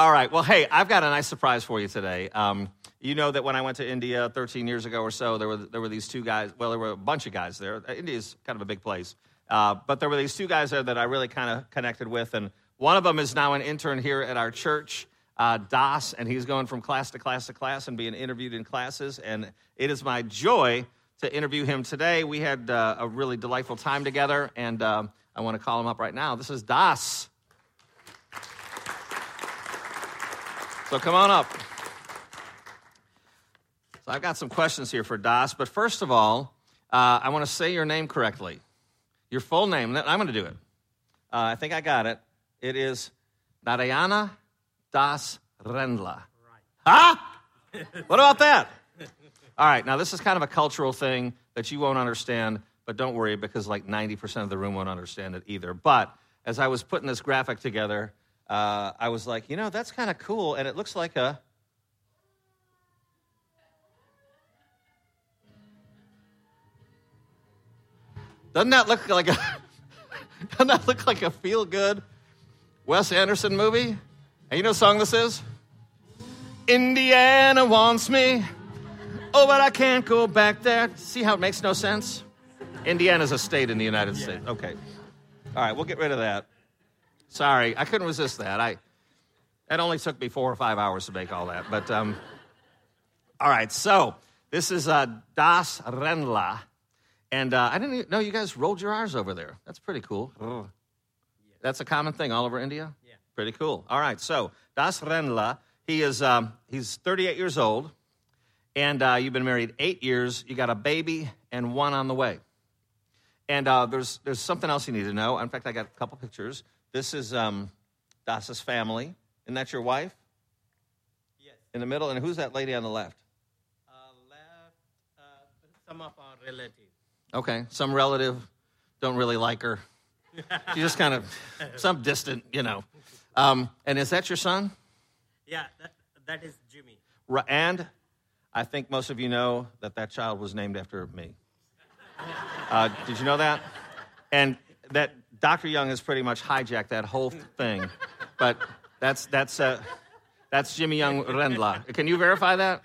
All right. Well, hey, I've got a nice surprise for you today. Um, you know that when I went to India 13 years ago or so, there were there were these two guys. Well, there were a bunch of guys there. India is kind of a big place, uh, but there were these two guys there that I really kind of connected with, and one of them is now an intern here at our church, uh, Das, and he's going from class to class to class and being interviewed in classes. And it is my joy to interview him today. We had uh, a really delightful time together, and um, I want to call him up right now. This is Das. So come on up. So I've got some questions here for Das, but first of all, uh, I want to say your name correctly. Your full name. I'm going to do it. Uh, I think I got it. It is Narayana Das Rendla. Right. Huh? what about that? All right, now this is kind of a cultural thing that you won't understand, but don't worry because like 90% of the room won't understand it either. But as I was putting this graphic together, uh, I was like, you know, that's kind of cool, and it looks like a. Doesn't that look like a? doesn't that look like a feel good Wes Anderson movie? And you know what song this is? Indiana wants me. Oh, but I can't go back there. See how it makes no sense? Indiana's a state in the United States. Okay. All right, we'll get rid of that. Sorry, I couldn't resist that. I it only took me four or five hours to make all that. But um, all right, so this is uh, Das Rendla, and uh, I didn't know you guys rolled your R's over there. That's pretty cool. Oh. That's a common thing all over India. Yeah. Pretty cool. All right, so Das Rendla, he is um, he's 38 years old, and uh, you've been married eight years. You got a baby and one on the way. And uh, there's there's something else you need to know. In fact, I got a couple pictures. This is um, Das's family. Isn't that your wife? Yes. In the middle? And who's that lady on the left? Uh, left, uh, some of our relatives. Okay, some relative don't really like her. She's just kind of some distant, you know. Um, and is that your son? Yeah, that, that is Jimmy. And I think most of you know that that child was named after me. Uh, did you know that? And that Dr. Young has pretty much hijacked that whole thing. But that's, that's, uh, that's Jimmy Young Rendla. Can you verify that?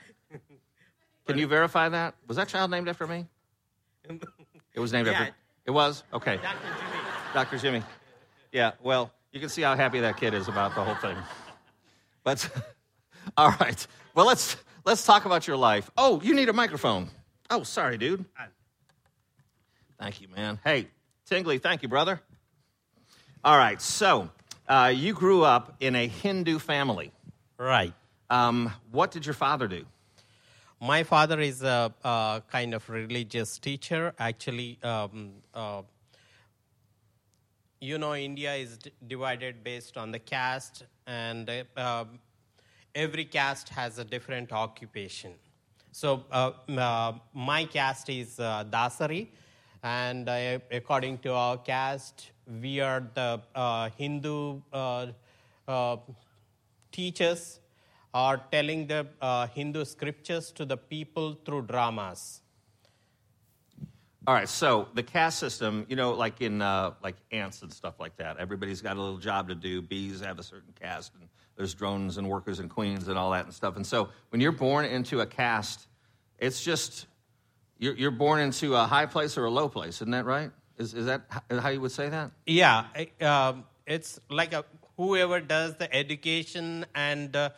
Can you verify that? Was that child named after me? It was named Yeah. after. It was? Okay. Dr. Jimmy. Dr. Jimmy. Yeah, well, you can see how happy that kid is about the whole thing. But all right. Well, let's let's talk about your life. Oh, you need a microphone. Oh, sorry, dude. Thank you, man. Hey, Tingley, thank you, brother. All right. So, uh, you grew up in a Hindu family. Right. Um, what did your father do? My father is a, a kind of religious teacher. Actually, um, uh, you know, India is d- divided based on the caste, and uh, every caste has a different occupation. So, uh, uh, my caste is uh, Dasari, and according to our caste, we are the uh, Hindu uh, uh, teachers are telling the uh, Hindu scriptures to the people through dramas. All right, so the caste system, you know, like in like ants and stuff like that. Everybody's got a little job to do. Bees have a certain caste, and there's drones and workers and queens and all that and stuff. And so when you're born into a caste, it's just you're, you're born into a high place or a low place, isn't that right? Is is that how you would say that? Yeah, um, it's like a, whoever does the education and uh,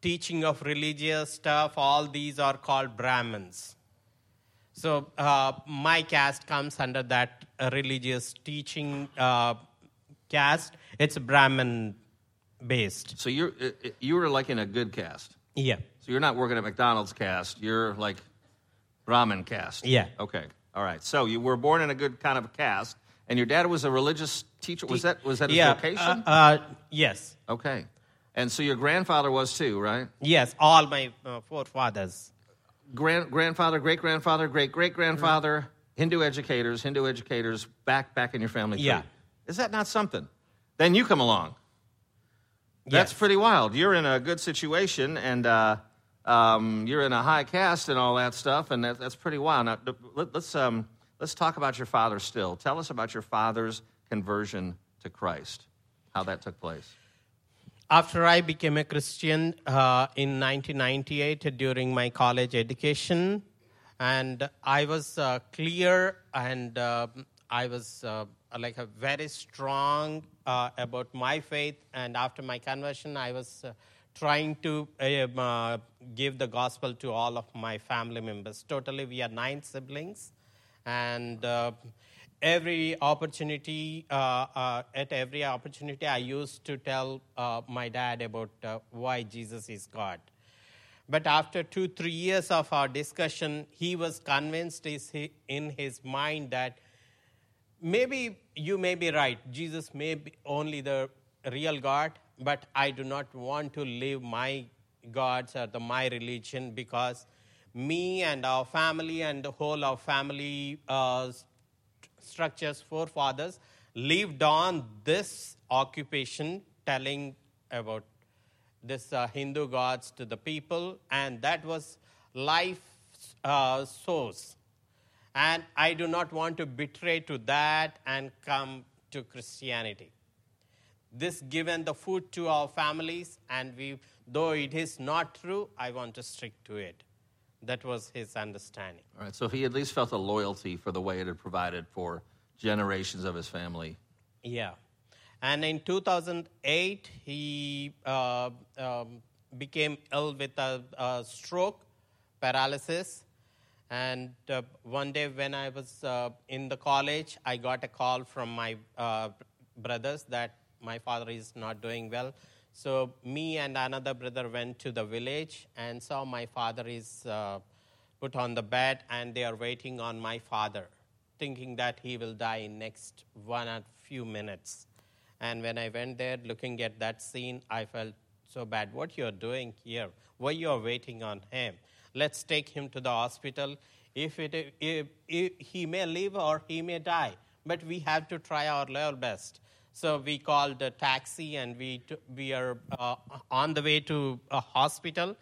teaching of religious stuff, all these are called Brahmins. So uh, my caste comes under that religious teaching uh, caste. It's Brahmin based. So you're uh, uh, you were like in a good caste. Yeah. So you're not working at McDonald's caste. You're like Brahmin caste. Yeah. Okay. All right. So you were born in a good kind of a caste, and your dad was a religious teacher. Was that was that his yeah. vocation? Uh, uh, yes. Okay. And so your grandfather was too, right? Yes. All my uh, forefathers. Grand, grandfather, great grandfather, great great grandfather, Hindu educators, Hindu educators back back in your family tree. Yeah. Is that not something? Then you come along. That's Yes. pretty wild. You're in a good situation, and uh, um, you're in a high caste and all that stuff, and that, that's pretty wild. Now, let, us um, let's talk about your father still. Tell us about your father's conversion to Christ, how that took place. after I became a Christian uh, in 1998 during my college education, and I was uh, clear and uh, I was uh, like a very strong uh, about my faith. And after my conversion, I was uh, trying to um, uh, give the gospel to all of my family members. Totally, we are nine siblings, and uh, every opportunity, uh, uh, at every opportunity, I used to tell uh, my dad about uh, why Jesus is God. But after two, three years of our discussion, he was convinced in his mind that maybe you may be right. Jesus may be only the real God, but I do not want to live my gods or the my religion because me and our family and the whole of family uh, st- structures, forefathers, lived on this occupation, telling about this uh, Hindu gods to the people, and that was life uh, source. And I do not want to betray to that and come to Christianity. This given the food to our families, and we, though it is not true, I want to stick to it. That was his understanding. All right, so he at least felt a loyalty for the way it had provided for generations of his family. Yeah. And in 2008, he uh, um, became ill with a, a stroke, paralysis. And uh, one day, when I was uh, in the college, I got a call from my uh, brothers that my father is not doing well. So, me and another brother went to the village and saw my father is uh, put on the bed, and they are waiting on my father, thinking that he will die in next one or few minutes. And when I went there, looking at that scene, I felt so bad. What you're doing here? Why you're waiting on him? Let's take him to the hospital. If, it, if, if he may live or he may die, but we have to try our level best. So we called a taxi and we, t- we are uh, on the way to a hospital.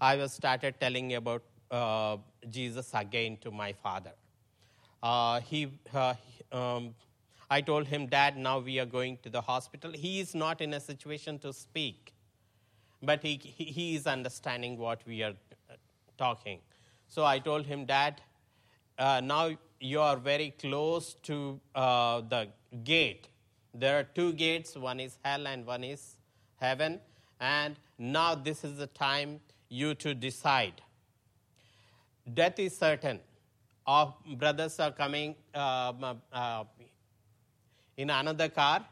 I was started telling about uh, Jesus again to my father. Uh, he, uh, um, I told him, Dad, now we are going to the hospital. He is not in a situation to speak, but he, he, is understanding what we are uh, talking. So I told him, Dad, uh, now you are very close to the gate. There are two gates one is hell and one is heaven. And now this is the time you to decide death is certain. Our brothers are coming um, uh, in another car,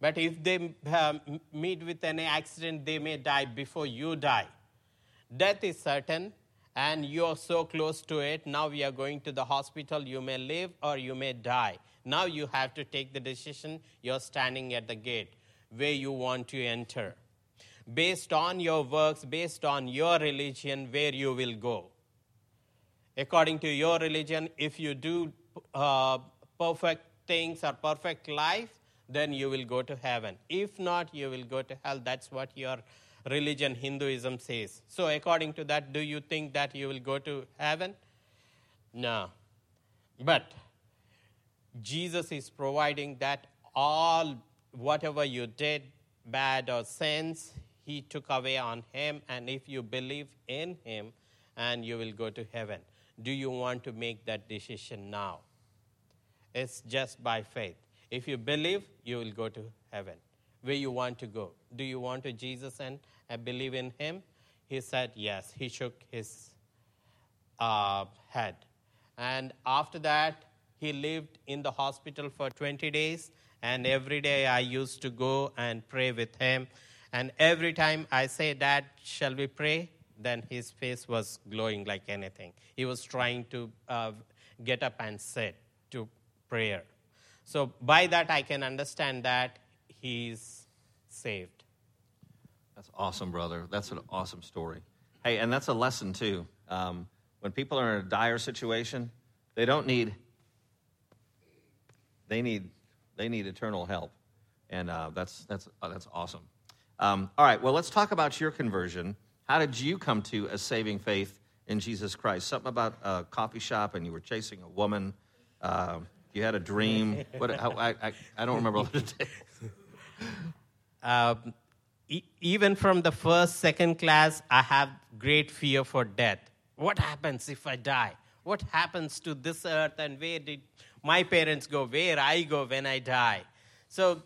but if they uh, meet with any accident, they may die before you die. Death is certain, and you are so close to it. Now we are going to the hospital. You may live or you may die. Now you have to take the decision. You're standing at the gate where you want to enter. Based on your works, based on your religion, where you will go according to your religion, if you do uh, perfect things or perfect life, then you will go to heaven. If not, you will go to hell. That's what your religion, Hinduism, says. So, according to that, do you think that you will go to heaven? No. But Jesus is providing that all, whatever you did, bad or sins, He took away on Him. And if you believe in Him, and you will go to heaven. Do you want to make that decision now? It's just by faith. If you believe, you will go to heaven. Where you want to go? Do you want to Jesus and uh, believe in Him? He said yes. He shook his uh, head. And after that, he lived in the hospital for 20 days. And every day I used to go and pray with him. And every time I say, Dad, shall we pray? Then his face was glowing like anything. He was trying to uh, get up and sit to prayer. So by that, I can understand that he's saved. That's awesome, brother. That's an awesome story. Hey, and that's a lesson too. Um, when people are in a dire situation, they don't need. They need, they need eternal help, and uh, that's that's uh, that's awesome. Um, all right, well, let's talk about your conversion. How did you come to a saving faith in Jesus Christ? Something about a coffee shop, and you were chasing a woman. Uh, you had a dream. What? How, I, I I don't remember all the. Um, e- even from the first, second class, I have great fear for death. What happens if I die? What happens to this earth and where did my parents go? Where I go when I die? So,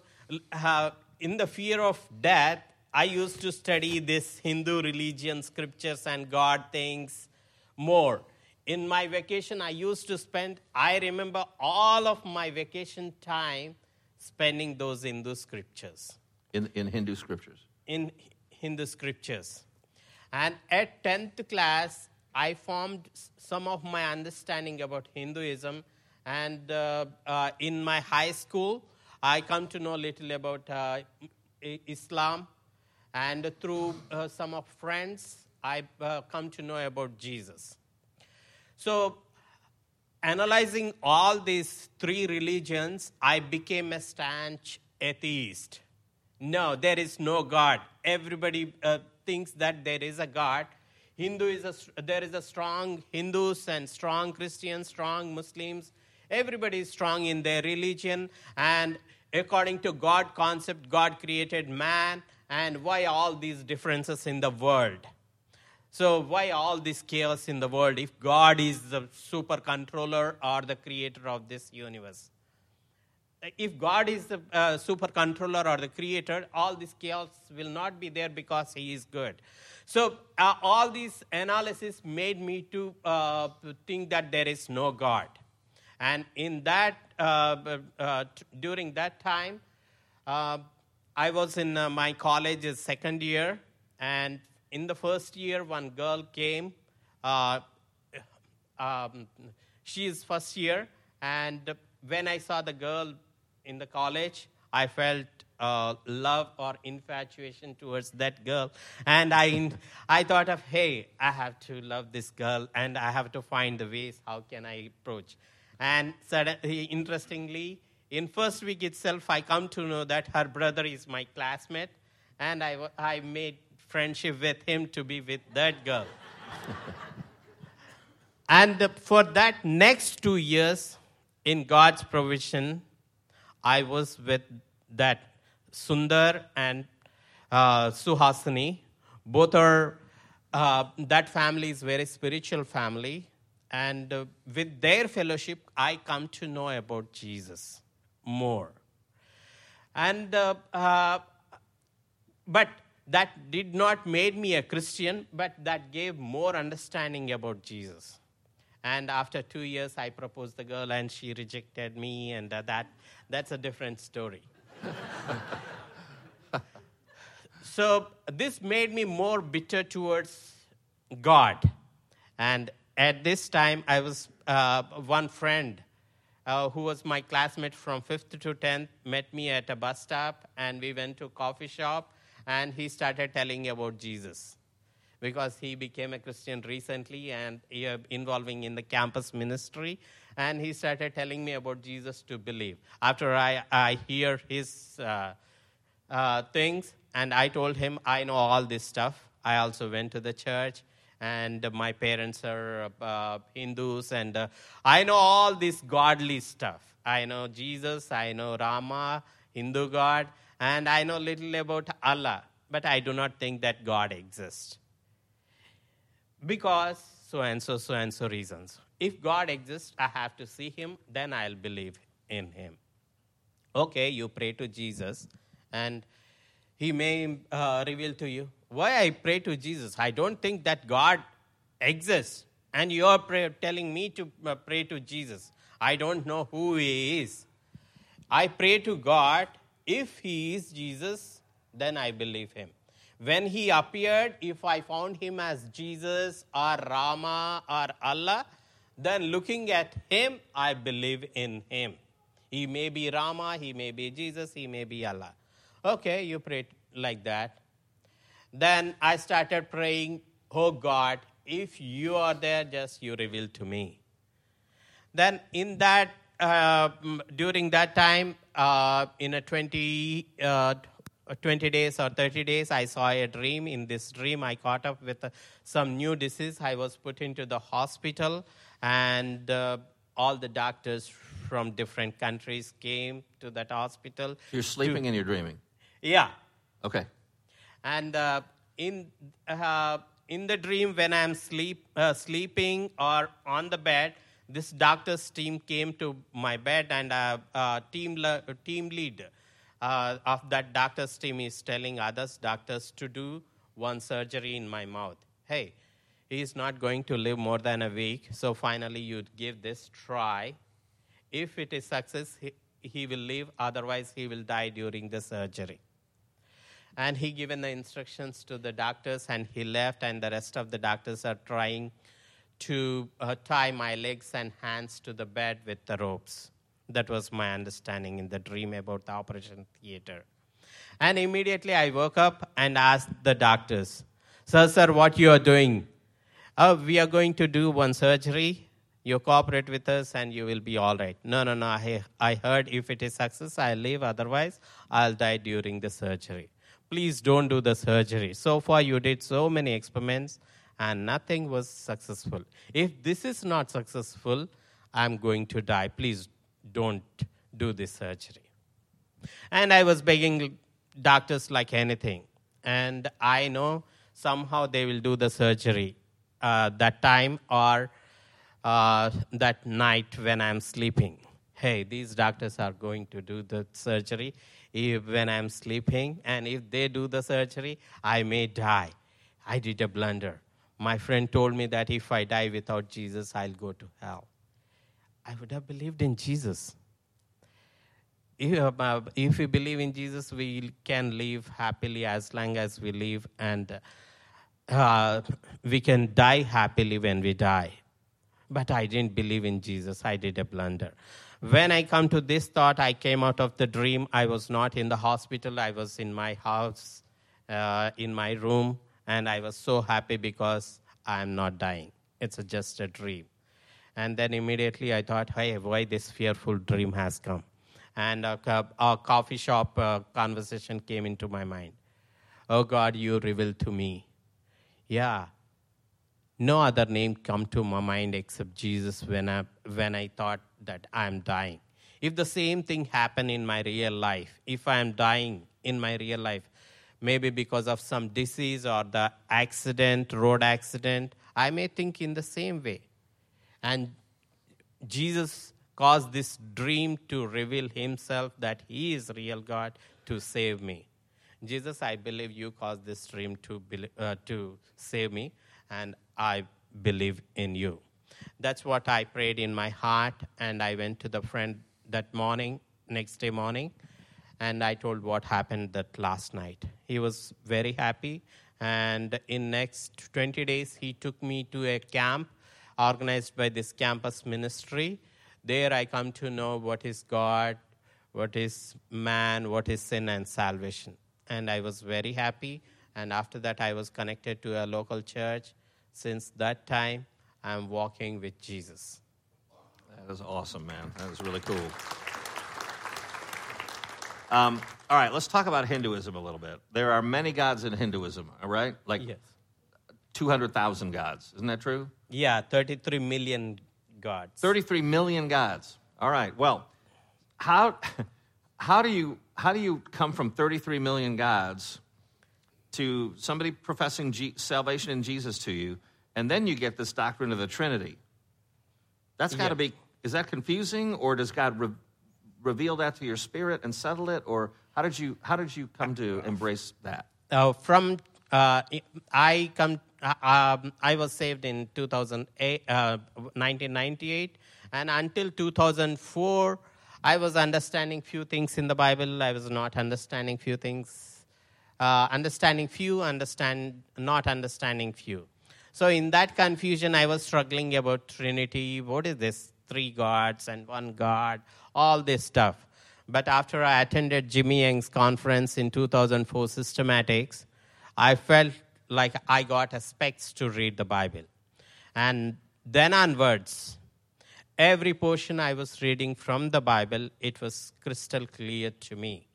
uh, in the fear of death, I used to study this Hindu religion, scriptures, and God things more. In my vacation, I used to spend, I remember all of my vacation time spending those Hindu scriptures In, in Hindu scriptures. in Hindu scriptures. And at 10th class, I formed some of my understanding about Hinduism. And uh, uh, in my high school, I come to know little about uh, Islam. And through some of friends, I come to know about Jesus. So, analyzing all these three religions, I became a stanch atheist. No, there is no God. Everybody uh, thinks that there is a God. Hindu is a, there is a strong Hindus and strong Christians, strong Muslims. Everybody is strong in their religion, and according to God concept, God created man. And why all these differences in the world? So, why all this chaos in the world if God is the super controller or the creator of this universe? If God is the uh, super controller or the creator, all this chaos will not be there because He is good. So, uh, all these analysis made me to uh, think that there is no God. And in that, uh, uh, t- during that time, uh, I was in my college's second year, and in the first year, one girl came. Um, she is first year, and when I saw the girl in the college, I felt uh, love or infatuation towards that girl, and I, I thought of, hey, I have to love this girl, and I have to find the ways how can I approach. And suddenly, interestingly, in first week itself, I come to know that her brother is my classmate, and I, I made friendship with him to be with that girl. and for that next two years, in God's provision, I was with that Sundar and uh, Suhasini. Both are, uh, that family is very spiritual family. And uh, with their fellowship, I come to know about Jesus more. And, uh, uh, but that did not made me a Christian, but that gave more understanding about Jesus. And after two years, I proposed the girl, and she rejected me, and uh, that that's a different story. so this made me more bitter towards God, and at this time, I was uh, one friend uh, who was my classmate from 5th to 10th met me at a bus stop and we went to a coffee shop and he started telling about jesus. Because he became a christian recently and uh, involving in the campus ministry and he started telling me about jesus to believe. After i, I hear his uh, uh, things and i told him i know all this stuff. I also went to the church and my parents are uh, Hindus, and uh, I know all this godly stuff. I know Jesus, I know Rama, Hindu God, and I know little about Allah, but I do not think that God exists. Because so and so, so and so reasons. If God exists, I have to see Him, then I'll believe in Him. Okay, you pray to Jesus, and He may uh, reveal to you why I pray to Jesus. I don't think that God exists, and you're pray- telling me to uh, pray to Jesus. I don't know who He is. I pray to God. If He is Jesus, then I believe Him. When He appeared, if I found Him as Jesus or Rama or Allah, then looking at Him, I believe in Him. He may be Rama, He may be Jesus, He may be Allah. Okay, you pray like that. Then I started praying, Oh God, if you are there, just you reveal to me. Then in that, uh, during that time, uh, in a 20, uh, 20 days or 30 days, I saw a dream. In this dream, I caught up with uh, some new disease. I was put into the hospital, and uh, all the doctors from different countries came to that hospital. You're sleeping and you're dreaming. Yeah. Okay. And uh, in, uh, in the dream, when I'm sleep, uh, sleeping or on the bed, this doctor's team came to my bed, and a team, le- team lead of that doctor's team is telling others doctors to do one surgery in my mouth. Hey, he is not going to live more than a week, so finally you'd give this try. If it is success, he, he will live, otherwise he will die during the surgery and he given the instructions to the doctors and he left and the rest of the doctors are trying to uh, tie my legs and hands to the bed with the ropes. That was my understanding in the dream about the operation theater. And immediately i woke up and asked the doctors sir sir what you are doing? Oh, we are going to do one surgery. You cooperate with us and you will be all right. No no no. I, I heard if it is success i'll live otherwise i'll die during the surgery please don't do the surgery. So far, you did so many experiments and nothing was successful. If this is not successful, I'm going to die. Please don't do this surgery. And I was begging doctors like anything. And I know somehow they will do the surgery uh, that time or uh, that night when I'm sleeping. Hey, these doctors are going to do the surgery if, when I'm sleeping, and if they do the surgery, I may die. I did a blunder. My friend told me that if I die without Jesus, I'll go to hell. I would have believed in Jesus. If, uh, if we believe in Jesus, we can live happily as long as we live, and uh, we can die happily when we die. But I didn't believe in Jesus. I did a blunder. When I come to this thought, I came out of the dream. I was not in the hospital, I was in my house, uh, in my room, and I was so happy because I'm not dying. It's a, just a dream. And then immediately I thought, hey, why this fearful dream has come? And a, a coffee shop uh, conversation came into my mind. Oh God, you revealed to me. Yeah, no other name come to my mind except Jesus when I, when I thought that I'm dying. If the same thing happened in my real life, if I'm dying in my real life, maybe because of some disease or the accident, road accident, I may think in the same way. And Jesus caused this dream to reveal himself that he is real God to save me. Jesus, I believe you caused this dream to, uh, to save me, and I believe in you. That's what I prayed in my heart, and I went to the friend that morning, next day morning, and I told what happened that last night. He was very happy, and in next 20 days, he took me to a camp organized by this campus ministry. There I come to know what is God, what is man, what is sin and salvation. And I was very happy. And after that, I was connected to a local church since that time, I'm walking with Jesus. That is awesome, man. That is really cool. Um, all right, let's talk about Hinduism a little bit. There are many gods in Hinduism, all right? Like yes. 200,000 gods. Isn't that true? Yeah, 33 million gods. 33 million gods. All right. Well, how, how, do, you, how do you come from 33 million gods to somebody professing G- salvation in Jesus to you, and then you get this doctrine of the Trinity. That's got to yeah. be, is that confusing, or does God re- reveal that to your spirit and settle it, or how did you, how did you come to embrace that? Uh, from, uh, I come, uh, um, I was saved in 2008, 1998, uh, and until 2004, I was understanding few things in the Bible. I was not understanding few things uh, understanding few, understand not understanding few. So in that confusion, I was struggling about Trinity. What is this? Three gods and one God, all this stuff. But after I attended Jimmy Young's conference in 2004, Systematics, I felt like I got a specs to read the Bible. And then onwards, every portion I was reading from the Bible, it was crystal clear to me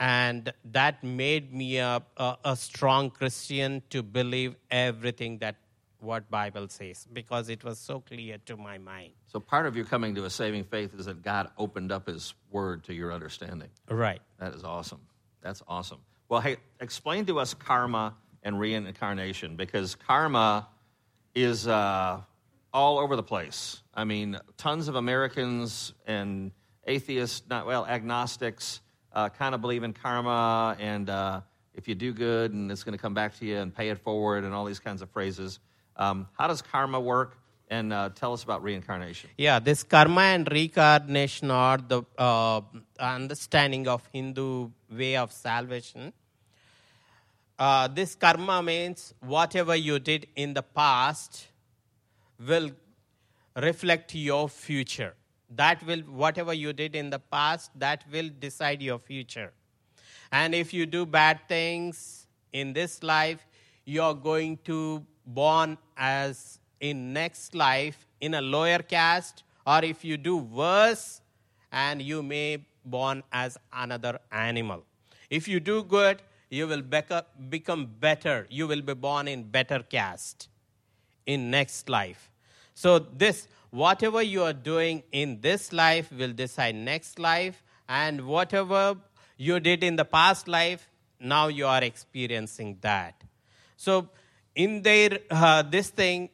and that made me a, a, a, strong christian to believe everything that what bible says because it was so clear to my mind. So part of your coming to a saving faith is that god opened up his word to your understanding. Right. That is awesome. That's awesome. Well, hey, explain to us karma and reincarnation because karma is uh, all over the place. I mean, tons of Americans and atheists, not well, agnostics, uh, kind of believe in karma and uh, if you do good and it's going to come back to you and pay it forward and all these kinds of phrases. Um, how does karma work? And uh, tell us about reincarnation. Yeah, this karma and reincarnation are the uh, understanding of Hindu way of salvation. Uh, this karma means whatever you did in the past will reflect your future. That will, whatever you did in the past, that will decide your future. And if you do bad things in this life, you're going to born as in next life in a lower caste, or if you do worse, and you may born as another animal. If you do good, you will become better. You will be born in better caste in next life. So this, whatever you are doing in this life will decide next life, and whatever you did in the past life, now you are experiencing that. So in their uh, this thing,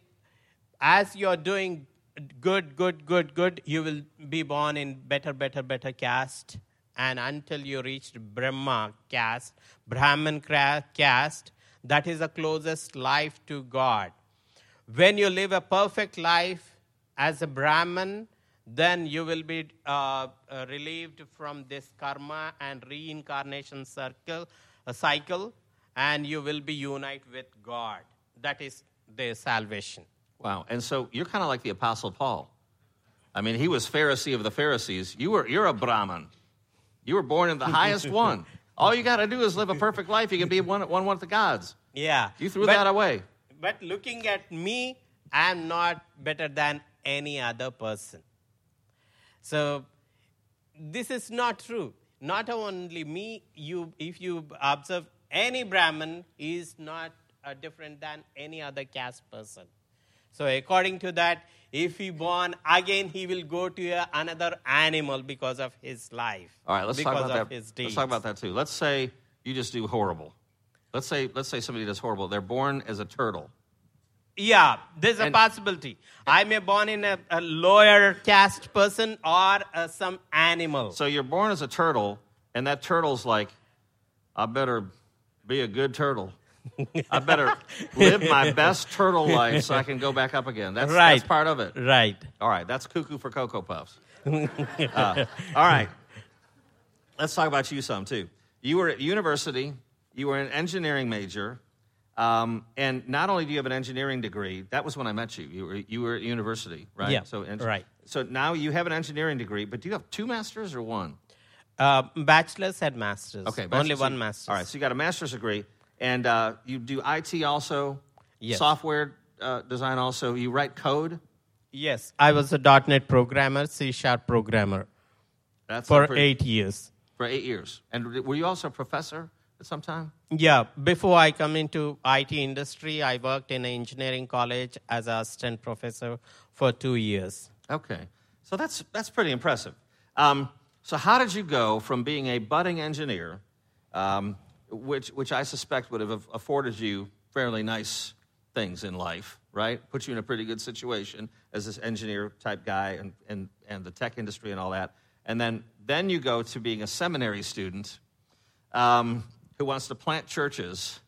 as you're doing good, good, good, good, you will be born in better, better, better caste. And until you reach Brahma caste, Brahman caste, that is the closest life to God. When you live a perfect life as a Brahman, then you will be uh, uh, relieved from this karma and reincarnation circle, a cycle, and you will be united with God. That is their salvation. Wow. And so you're kind of like the Apostle Paul. I mean, he was Pharisee of the Pharisees. You were, you're a Brahman. You were born in the highest one. All you got to do is live a perfect life. You can be one, one with the gods. Yeah. You threw but, that away. But looking at me, I'm not better than any other person. So this is not true. Not only me, you, if you observe any Brahmin is not uh, different than any other caste person. So according to that, if he born again, he will go to a, another animal because of his life. All right, let's talk about that. Let's talk about that too. Let's say you just do horrible. Let's say let's say somebody does horrible. They're born as a turtle. Yeah, there's and, a possibility. I may born in a, a lower caste person or uh, some animal. So you're born as a turtle, and that turtle's like, I better be a good turtle. I better live my best turtle life so I can go back up again. That's, right. that's part of it. Right. All right. That's cuckoo for Cocoa Puffs. Uh, all right. Let's talk about you some, too. You were at university, you were an engineering major. Um, and not only do you have an engineering degree, that was when I met you. You were, you were at university, right? Yeah. So, right. So now you have an engineering degree, but do you have two masters or one? Uh, bachelor's and master's. Okay, bachelor's. only one master's. All right, so you got a master's degree. And uh, you do IT also, yes. software uh, design also. You write code. Yes, I was a .NET programmer, C sharp programmer. That's for pretty, eight years. For eight years, and were you also a professor at some time? Yeah, before I come into IT industry, I worked in an engineering college as an assistant professor for two years. Okay, so that's that's pretty impressive. Um, so how did you go from being a budding engineer um, which, which I suspect would have afforded you fairly nice things in life, right? Put you in a pretty good situation as this engineer type guy and, and, and the tech industry and all that. And then, then you go to being a seminary student um, who wants to plant churches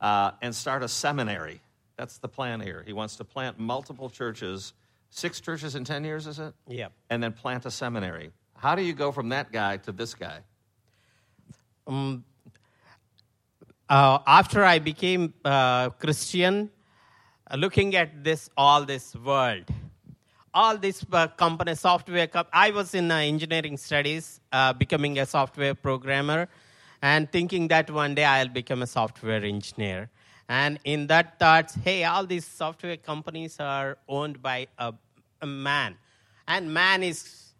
uh, and start a seminary. That's the plan here. He wants to plant multiple churches, six churches in 10 years, is it? Yeah. And then plant a seminary. How do you go from that guy to this guy? Um, uh, after I became uh, Christian, uh, looking at this, all this world, all this uh, company software, I was in uh, engineering studies, uh, becoming a software programmer, and thinking that one day I'll become a software engineer. And in that thoughts, hey, all these software companies are owned by a, a man, and man is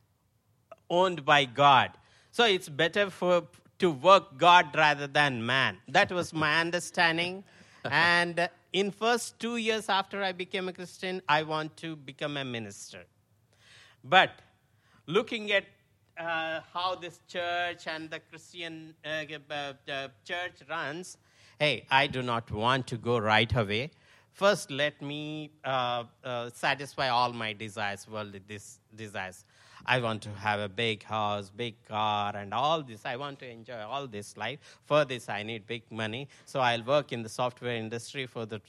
owned by God. So it's better for to work God rather than man. That was my understanding. and in first two years after I became a Christian, I want to become a minister. But looking at uh, how this church and the Christian uh, uh, uh, church runs, hey, I do not want to go right away. First, let me uh, satisfy all my desires, worldly this desires. I want to have a big house, big car, and all this. I want to enjoy all this life. For this, I need big money. So I'll work in the software industry for the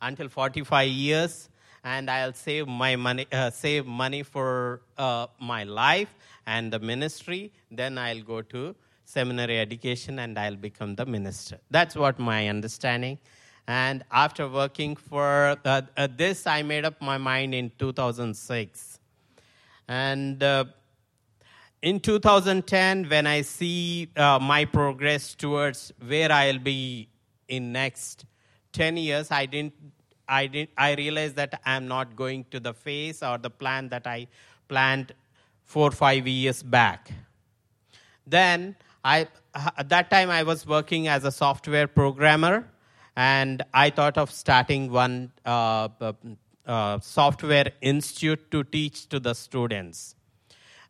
until 45 years and I'll save my money, uh, save money for uh, my life and the ministry. Then I'll go to seminary education and I'll become the minister. That's what my understanding. And after working for uh, uh this, I made up my mind in 2006. And uh, in 2010, when I see uh, my progress towards where I'll be in next 10 years, I didn't I, did, I realized that I'm not going to the phase or the plan that I planned four or five years back. Then, I, at that time, I was working as a software programmer, and I thought of starting one uh, uh, software institute to teach to the students.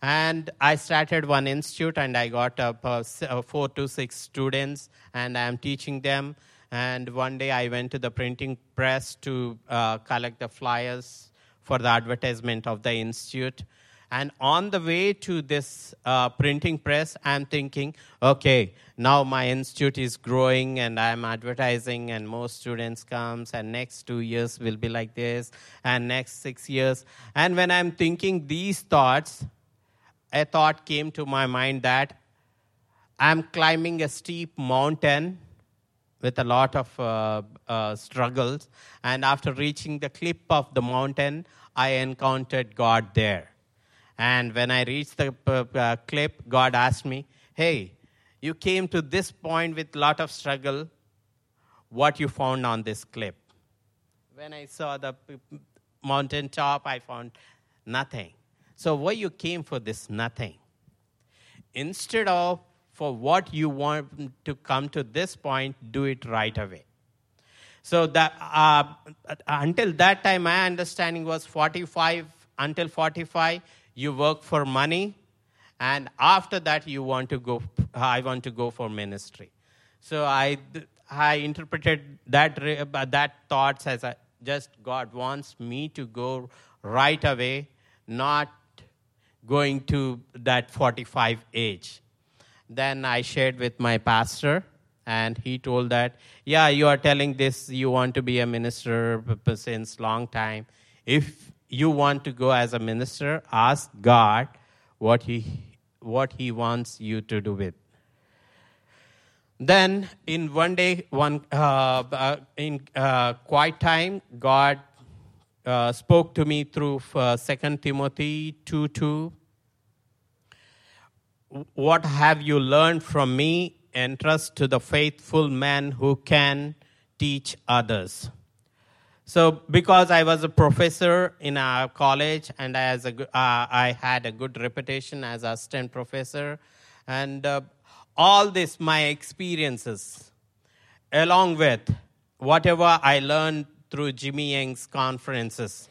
And I started one institute, and I got uh, uh four to six students, and I'm teaching them and one day I went to the printing press to uh, collect the flyers for the advertisement of the institute. And on the way to this uh, printing press, I'm thinking, okay, now my institute is growing and I'm advertising and more students comes and next two years will be like this and next six years. And when I'm thinking these thoughts, a thought came to my mind that I'm climbing a steep mountain with a lot of uh, uh, struggles. And after reaching the cliff of the mountain, I encountered God there. And when I reached the uh, uh cliff, God asked me, Hey, you came to this point with a lot of struggle. What you found on this cliff? When I saw the mountain top, I found nothing. So, why you came for this nothing? Instead of for what you want to come to this point, do it right away. So that uh, until that time, my understanding was 45 until 45, you work for money, and after that, you want to go. I want to go for ministry. So I I interpreted that that thoughts as a, just God wants me to go right away, not going to that 45 age. Then I shared with my pastor, and he told that, yeah, you are telling this, you want to be a minister since long time. If you want to go as a minister, ask God what he, what he wants you to do with. Then, in one day, one uh, uh, in uh, quiet time, God uh, spoke to me through uh, Second Timothy two two what have you learned from me? Entrust to the faithful man who can teach others. So, because I was a professor in our college and uh, I had a good reputation as a assistant professor, and uh, all this, my experiences, along with whatever I learned through Jimmy Young's conferences,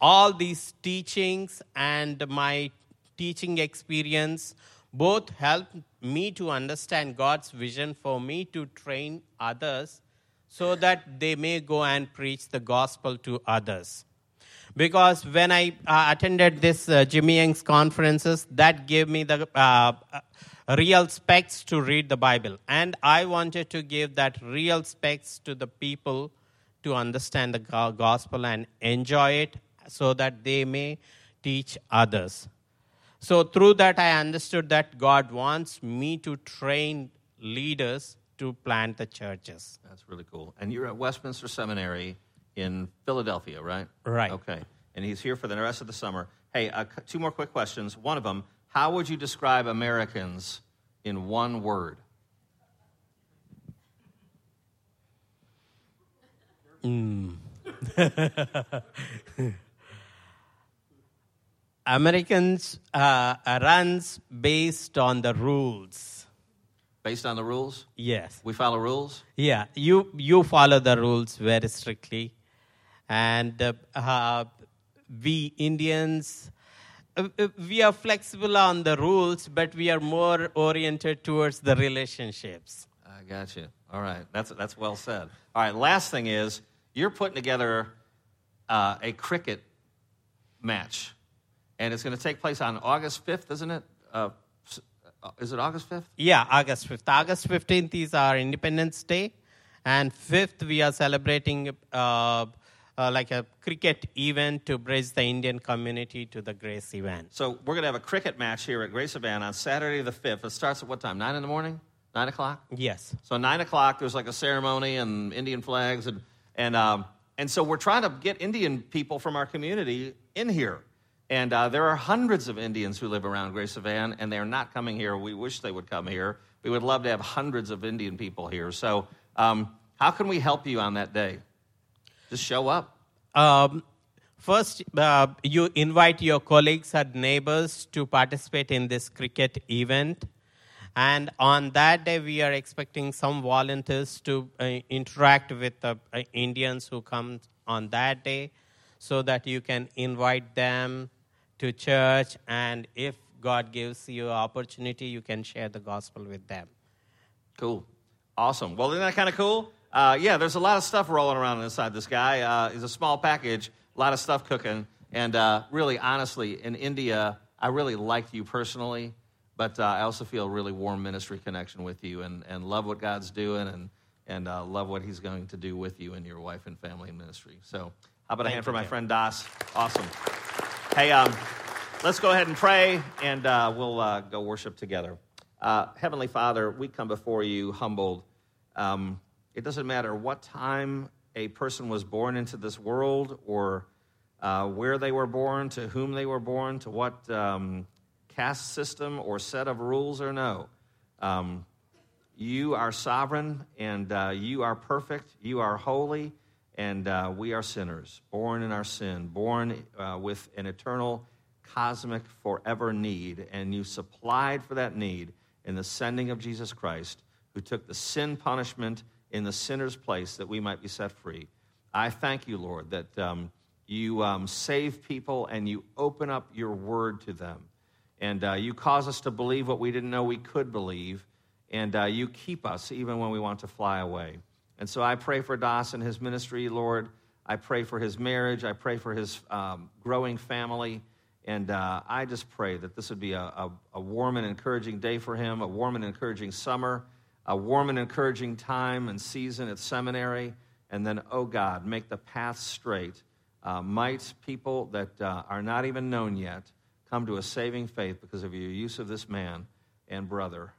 all these teachings and my teaching experience both help me to understand God's vision for me to train others so that they may go and preach the gospel to others. Because when I uh, attended this uh, Jimmy Young's conferences, that gave me the uh, uh real specs to read the Bible. And I wanted to give that real specs to the people to understand the gospel and enjoy it so that they may teach others. So, through that, I understood that God wants me to train leaders to plant the churches. That's really cool. And you're at Westminster Seminary in Philadelphia, right? Right. Okay. And he's here for the rest of the summer. Hey, uh, two more quick questions. One of them How would you describe Americans in one word? Mm. Americans uh, runs based on the rules. Based on the rules? Yes. We follow rules? Yeah, you, you follow the rules very strictly. And uh, uh, we Indians, uh, uh, we are flexible on the rules, but we are more oriented towards the relationships. I got you. All right, that's that's well said. All right, last thing is you're putting together uh, a cricket match, and it's going to take place on August 5th, isn't it? Uh, uh, is it August 5th? Yeah, August 5th. August 15th is our Independence Day, and 5th we are celebrating uh, uh, like a cricket event to bridge the Indian community to the Grace event. So we're going to have a cricket match here at Grace event on Saturday the 5th. It starts at what time? Nine in the morning? Nine o'clock? Yes. So nine o'clock, there's like a ceremony and Indian flags, and and um, and so we're trying to get Indian people from our community in here. And uh, there are hundreds of Indians who live around Grace Van, and they are not coming here. We wish they would come here. We would love to have hundreds of Indian people here. So, um, how can we help you on that day? Just show up. Um, first, uh, you invite your colleagues and neighbors to participate in this cricket event. And on that day, we are expecting some volunteers to uh, interact with the uh, Indians who come on that day so that you can invite them to church. And if God gives you an opportunity, you can share the gospel with them. Cool. Awesome. Well, isn't that kind of cool? Uh, yeah, there's a lot of stuff rolling around inside this guy. Uh, he's a small package, a lot of stuff cooking. And uh, really, honestly, in India, I really liked you personally, but uh, I also feel a really warm ministry connection with you and, and love what God's doing and, and uh, love what he's going to do with you and your wife and family and ministry. So, how about a hand for my friend Das? Awesome. Hey, um, let's go ahead and pray, and uh, we'll uh, go worship together. Uh, Heavenly Father, we come before you humbled. Um, it doesn't matter what time a person was born into this world or uh, where they were born, to whom they were born, to what um, caste system or set of rules or no. Um, you are sovereign and uh, you are perfect. You are holy and uh, we are sinners, born in our sin, born uh, with an eternal, cosmic, forever need. And you supplied for that need in the sending of Jesus Christ, who took the sin punishment in the sinner's place that we might be set free. I thank you, Lord, that um, you um, save people and you open up your word to them. And uh, you cause us to believe what we didn't know we could believe. And uh, you keep us even when we want to fly away. And so I pray for Das and his ministry, Lord. I pray for his marriage. I pray for his um, growing family. And uh, I just pray that this would be a, a, a warm and encouraging day for him, a warm and encouraging summer, a warm and encouraging time and season at seminary. And then, oh God, make the path straight. Uh, might people that uh, are not even known yet come to a saving faith because of your use of this man and brother